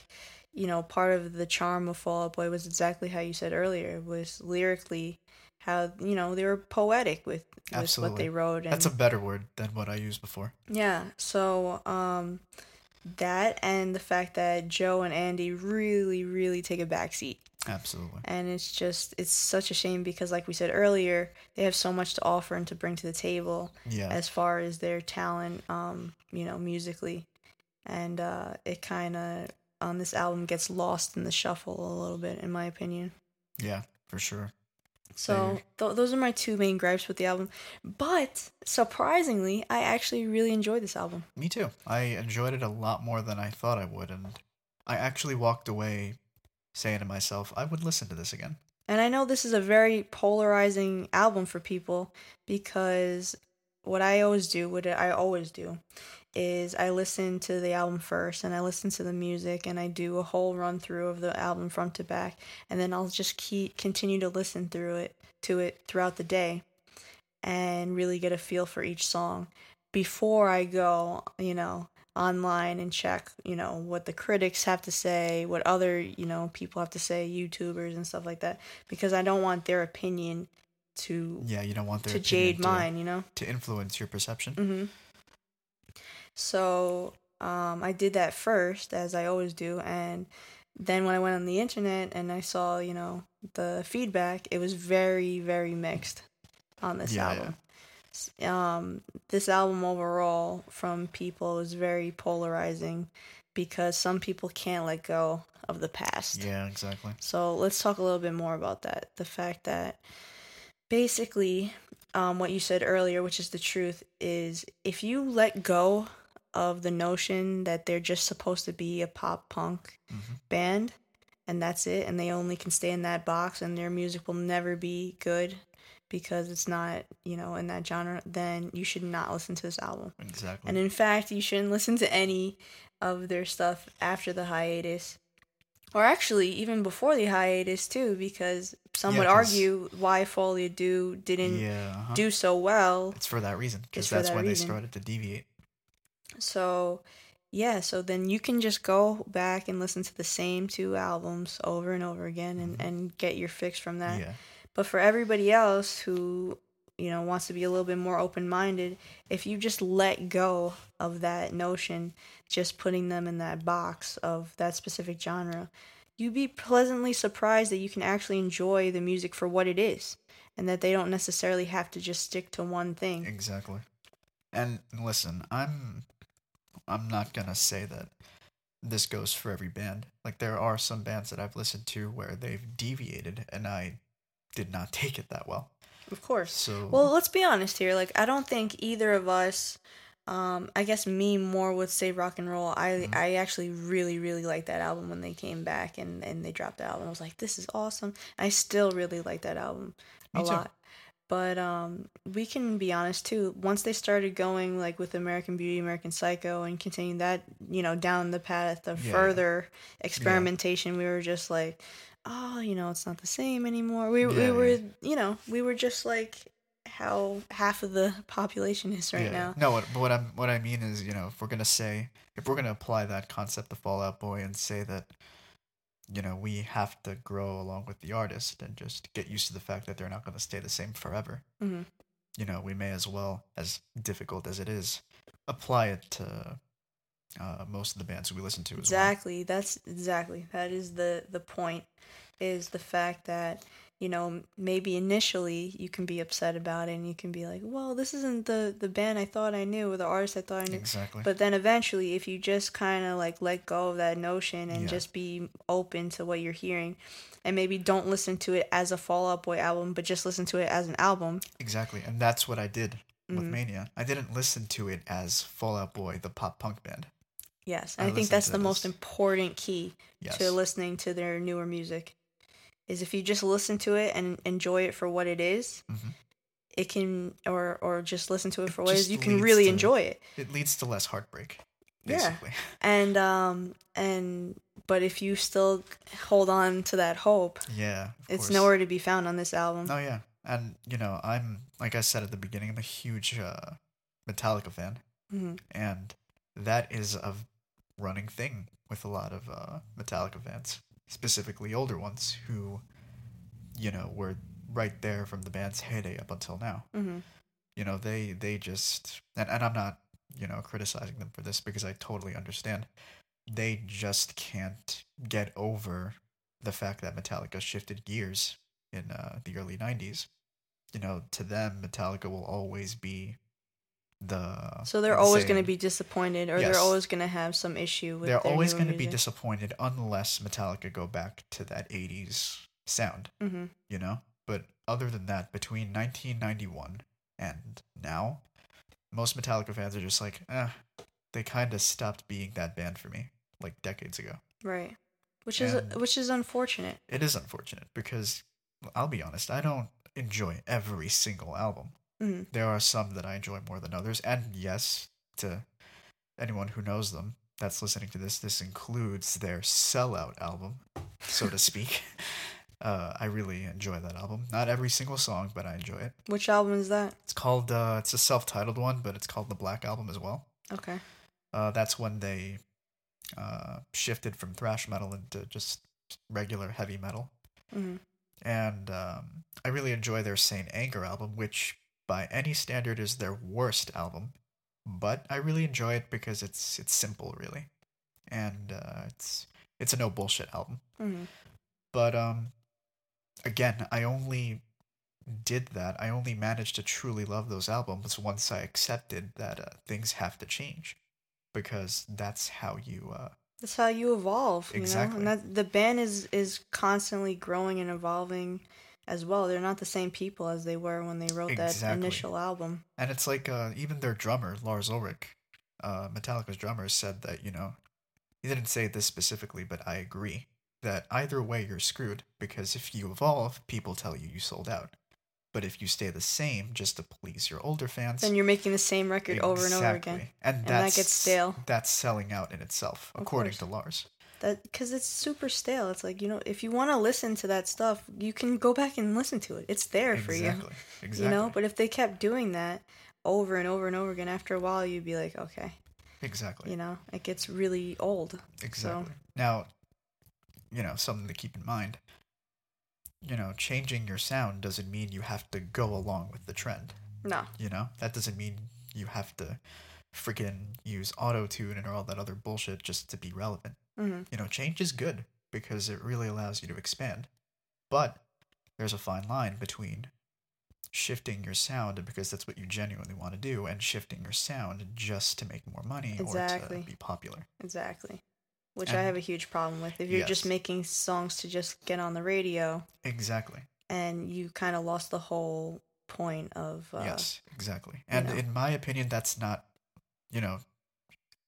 you know, part of the charm of Fall Out Boy was exactly how you said earlier, was lyrically how, you know, they were poetic with, with what they wrote. And, that's a better word than what I used before. yeah, so um, that and the fact that Joe and Andy really, really take a backseat Absolutely. and it's just it's such a shame because like we said earlier they have so much to offer and to bring to the table Yeah. as far as their talent um you know musically and uh it kind of on this album gets lost in the shuffle a little bit in my opinion Yeah, for sure. So th- those are my two main gripes with the album but surprisingly i actually really enjoyed this album Me too. I enjoyed it a lot more than I thought I would, and I actually walked away saying to myself, I would listen to this again. And I know this is a very polarizing album for people because what I always do, what I always do, is I listen to the album first and I listen to the music and I do a whole run through of the album front to back and then I'll just keep continue to listen through it to it throughout the day and really get a feel for each song before I go, you know, online and check, you know, what the critics have to say, what other, you know, people have to say, YouTubers and stuff like that, because I don't want their opinion to Yeah, you don't want their to jade mine, you know. to influence your perception. hmm So um, I did that first, as I always do, and then when I went on the internet and I saw, you know, the feedback, it was very, very mixed on this Yeah, album. S- Um, this album overall from people is very polarizing. because some people can't let go of the past. Yeah, exactly. So let's talk a little bit more about that. The fact that basically, um, what you said earlier, which is the truth, is if you let go of the notion that they're just supposed to be a pop punk hmm band and that's it, and they only can stay in that box and their music will never be good because it's not, you know, in that genre, then you should not listen to this album. Exactly. And in fact, you shouldn't listen to any of their stuff after the hiatus. Or actually, even before the hiatus, too, because some Yeah, would argue why Folie à Deux didn't yeah, uh-huh. do so well. it's for that reason because that's that when reason. they started to deviate. So, yeah, so then you can just go back and listen to the same two albums over and over again and, Mhm. and get your fix from that. Yeah, But for everybody else who, you know, wants to be a little bit more open minded, if you just let go of that notion, just putting them in that box of that specific genre, you'd be pleasantly surprised that you can actually enjoy the music for what it is and that they don't necessarily have to just stick to one thing. exactly. And listen, I'm I'm not gonna say that this goes for every band. Like there are some bands that I've listened to where they've deviated, and I did not take it that well. Of course. So Well, let's be honest here. Like, I don't think either of us. Um, I guess me more would say rock and roll. I Mhm. I actually really really liked that album when they came back and and they dropped the album. I was like, this is awesome. I still really like that album Me a too. lot. But um, we can be honest too. Once they started going like with American Beauty, American Psycho, and continuing that, you know, down the path of Yeah. further experimentation, we were just like, oh, you know, it's not the same anymore. We we were, you know, we were just like how half of the population is right yeah. now. No, what, but what I'm what I mean is, you know, if we're gonna say if we're gonna apply that concept to Fall Out Boy and say that, you know, we have to grow along with the artist and just get used to the fact that they're not gonna stay the same forever. Mhm. You know, we may as well, as difficult as it is, apply it to uh, most of the bands we listen to as well. Exactly. That's exactly that is the the point. Is the fact that you know maybe initially you can be upset about it and you can be like, well, this isn't the the band I thought I knew or the artist I thought I knew. Exactly. But then eventually, if you just kind of like let go of that notion and Yeah. just be open to what you're hearing, and maybe don't listen to it as a Fall Out Boy album, but just listen to it as an album. Exactly, and that's what I did with Mhm. Mania. I didn't listen to it as Fall Out Boy, the pop punk band. Yes, I and I, think that's the most important key Yes. to listening to their newer music. Is if you just listen to it and enjoy it for what it is, Mhm. it can, or or just listen to it It for what it is, you can really to- enjoy it. It leads to less heartbreak. Yeah. And um and but if you still hold on to that hope, Yeah. it's course. nowhere to be found on this album. Oh yeah, and you know, I'm like I said at the beginning, I'm a huge uh, Metallica fan, Mhm. and that is a running thing with a lot of uh, Metallica fans, specifically older ones who, you know, were right there from the band's heyday up until now. Mhm. You know, they they just and, and I'm not you know criticizing them for this because I totally understand. They just can't get over the fact that Metallica shifted gears in uh, the early 90s. You know, to them, Metallica will always be the. So they're the always going to be disappointed, or Yes. they're always going to have some issue with. They're always going to be disappointed unless Metallica go back to that 80s sound, Mhm. you know? But other than that, between 1991 and now, most Metallica fans are just like, eh, they kind of stopped being that band for me, like decades ago. Right. Which is which is unfortunate. It is unfortunate because I'll be honest, I don't enjoy every single album. Mhm. There are some that I enjoy more than others, and yes, to anyone who knows them that's listening to this, this includes their sellout album, so to speak. Uh, I really enjoy that album. Not every single song, but I enjoy it. Which album is that? It's called. Uh, it's a self-titled one, but it's called the Black Album as well. Okay. Uh, that's when they uh, shifted from thrash metal into just regular heavy metal. hmm and um, I really enjoy their St. Anger album, which by any standard is their worst album, but I really enjoy it because it's it's simple, really, and uh, it's it's a no bullshit album. hmm But um, again, I only did that. I only managed to truly love those albums once I accepted that uh, things have to change, because that's how you uh, That's how you evolve, you Exactly. know. And that the band is is constantly growing and evolving as well. They're not the same people as they were when they wrote that initial album. And it's like uh, even their drummer, Lars Ulrich, uh, Metallica's drummer, said that, you know, he didn't say this specifically, but I agree that either way you're screwed because if you evolve, people tell you you sold out. But if you stay the same just to please your older fans, Then you're making the same record over and over again. Exactly. And, that that's, gets stale. That's selling out in itself, Of according course. to Lars. That because it's super stale. It's like you know, if you want to listen to that stuff, you can go back and listen to it. It's there for you. Exactly. Exactly. You know, but if they kept doing that over and over and over again, after a while, you'd be like, okay, exactly. you know, it gets really old. Exactly. Now, you know, something to keep in mind. You know, changing your sound doesn't mean you have to go along with the trend. No, You know, that doesn't mean you have to freaking use auto tune and all that other bullshit just to be relevant. Hmm You know, change is good because it really allows you to expand. But there's a fine line between shifting your sound because that's what you genuinely want to do and shifting your sound just to make more money or Exactly. to be popular. exactly. Which I have a huge problem with. If you're just making songs to just get on the radio, Exactly. and you kind of lost the whole point of uh, yes, exactly. And know. in my opinion, that's not, you know,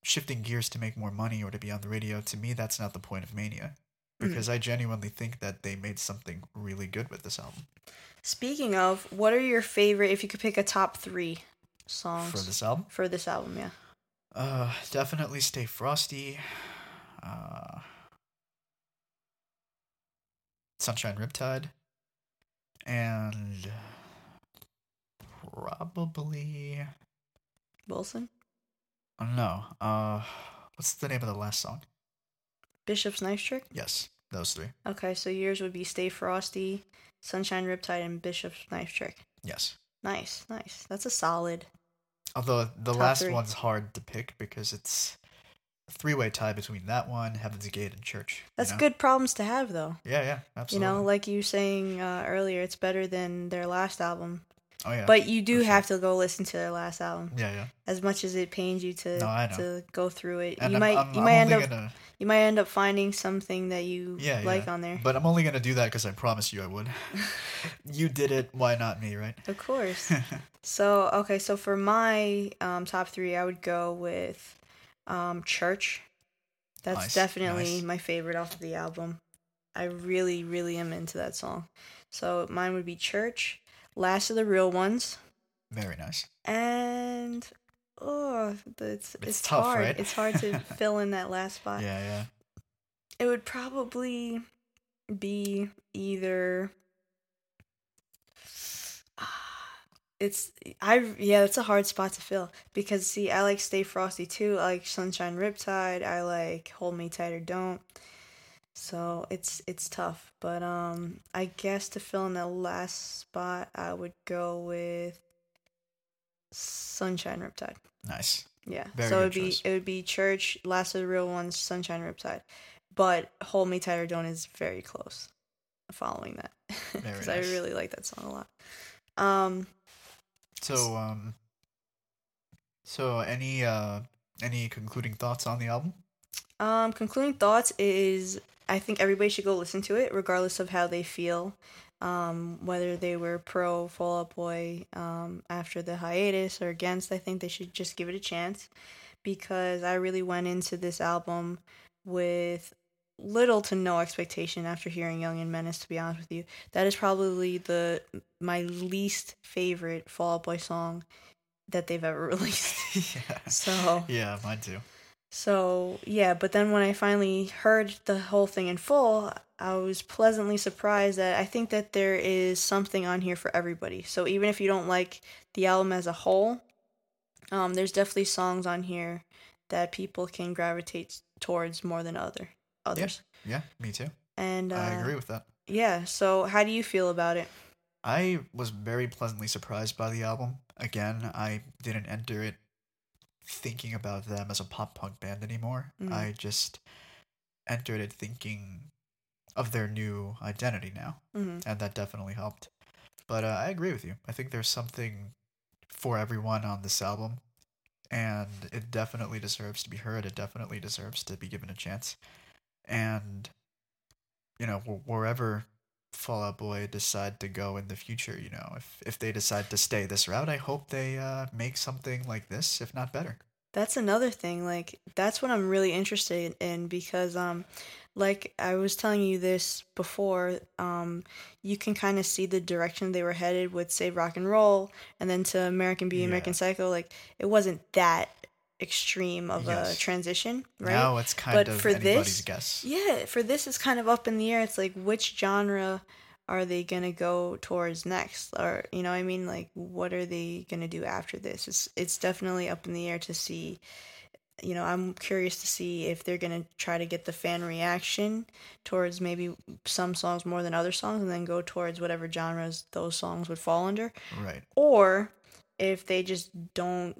shifting gears to make more money or to be on the radio. To me, that's not the point of Mania. Because I genuinely think that they made something really good with this album. Speaking of, what are your favorite? If you could pick a top three songs For this album, for this album, yeah. uh, definitely Stay Frosty, uh, Sunshine Riptide, and probably Wilson, oh, no. Uh, what's the name of the last song? Bishop's Knife Trick. Yes, those three. Okay, so yours would be Stay Frosty, Sunshine Riptide, and Bishop's Knife Trick. Yes. Nice, nice. That's a solid. Although the last three. one's hard to pick because it's a three-way tie between that one, Heaven's Gate, and Church. you That's know? good problems to have, though. Yeah, yeah, absolutely. You know, like you saying uh, earlier, it's better than their last album. Oh yeah. But you do sure. have to go listen to their last album. yeah, yeah. As much as it pains you to No, to go through it, And you I'm, might I'm, you I'm might end up gonna, you might end up finding something that you Yeah, like yeah. on there. but I'm only gonna do that because I promised you I would. you did it. Why not me, right? Of course. So okay, so for my um, top three, I would go with um, Church. That's Nice, definitely nice. my favorite off of the album. I really, really am into that song. So mine would be Church, Last of the Real Ones, Very nice. and oh, it's it's, It's tough, hard. right? It's hard to fill in that last spot. Yeah, yeah. It would probably be either. Ah, it's I yeah, it's a hard spot to fill because see, I like Stay Frosty too. I like Sunshine Riptide. I like Hold Me Tight or Don't. So it's it's tough, but um, I guess to fill in the last spot, I would go with Sunshine Riptide. Nice. Yeah. Very so it'd be choice. it would be Church, Last of the Real Ones, Sunshine Riptide. But Hold Me Tight or Don't is very close following that. Because nice. I really like that song a lot. Um So, um, so any uh any concluding thoughts on the album? um concluding thoughts is I think everybody should go listen to it regardless of how they feel. Um, whether they were pro Fall Out Boy um, after the hiatus or against, I think they should just give it a chance because I really went into this album with little to no expectation after hearing Young and Menace. To be honest with you, that is probably the my least favorite Fall Out Boy song that they've ever released. yeah. So Yeah, mine too. So yeah, but then when I finally heard the whole thing in full, I was pleasantly surprised that I think that there is something on here for everybody. So even if you don't like the album as a whole, um, there's definitely songs on here that people can gravitate towards more than other others. Yeah, me too. And uh, I agree with that. Yeah. So how do you feel about it? I was very pleasantly surprised by the album. Again, I didn't enter it thinking about them as a pop punk band anymore. Mhm. I just entered it thinking of their new identity now, hmm and that definitely helped. But uh, I agree with you. I think there's something for everyone on this album, and it definitely deserves to be heard. It definitely deserves to be given a chance. And you know, wh- wherever Fall Out Boy decide to go in the future, you know, if if they decide to stay this route, I hope they uh, make something like this, if not better. That's another thing. Like that's what I'm really interested in because um like I was telling you this before, um you can kind of see the direction they were headed with Save Rock and Roll and then to American Beauty, Yeah. American Psycho. Like it wasn't that extreme of a transition, right? Now it's kind But of for anybody's this- guess. Yeah, for this it's kind of up in the air. It's like which genre are they gonna go towards next? Or you know, what I mean, like what are they gonna do after this? It's it's definitely up in the air to see. You know, I'm curious to see if they're gonna try to get the fan reaction towards maybe some songs more than other songs, and then go towards whatever genres those songs would fall under, Right. or if they just don't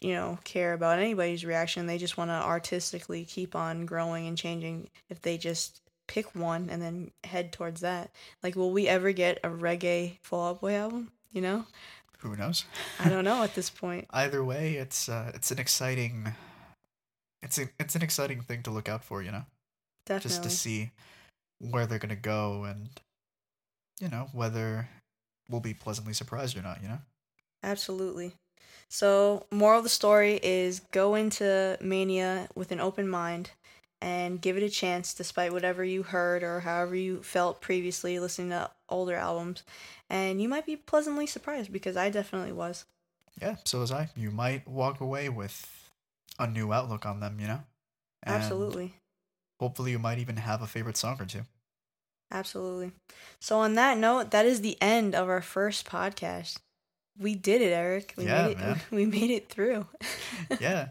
you know care about anybody's reaction they just want to artistically keep on growing and changing if they just pick one and then head towards that like will we ever get a reggae fall out boy album you know Who knows? i don't know at this point Either way, it's uh, it's an exciting it's a, it's an exciting thing to look out for, you know. definitely Just to see where they're gonna go and you know whether we'll be pleasantly surprised or not. You know. Absolutely. So, moral of the story is go into Mania with an open mind and give it a chance despite whatever you heard or however you felt previously listening to older albums. And you might be pleasantly surprised because I definitely was. Yeah. So was I. You might walk away with a new outlook on them. You know. And Absolutely. Hopefully, you might even have a favorite song or two. Absolutely. So, on that note, that is the end of our first podcast. We did it, Eric. We Yeah, made it man. we made it through. yeah.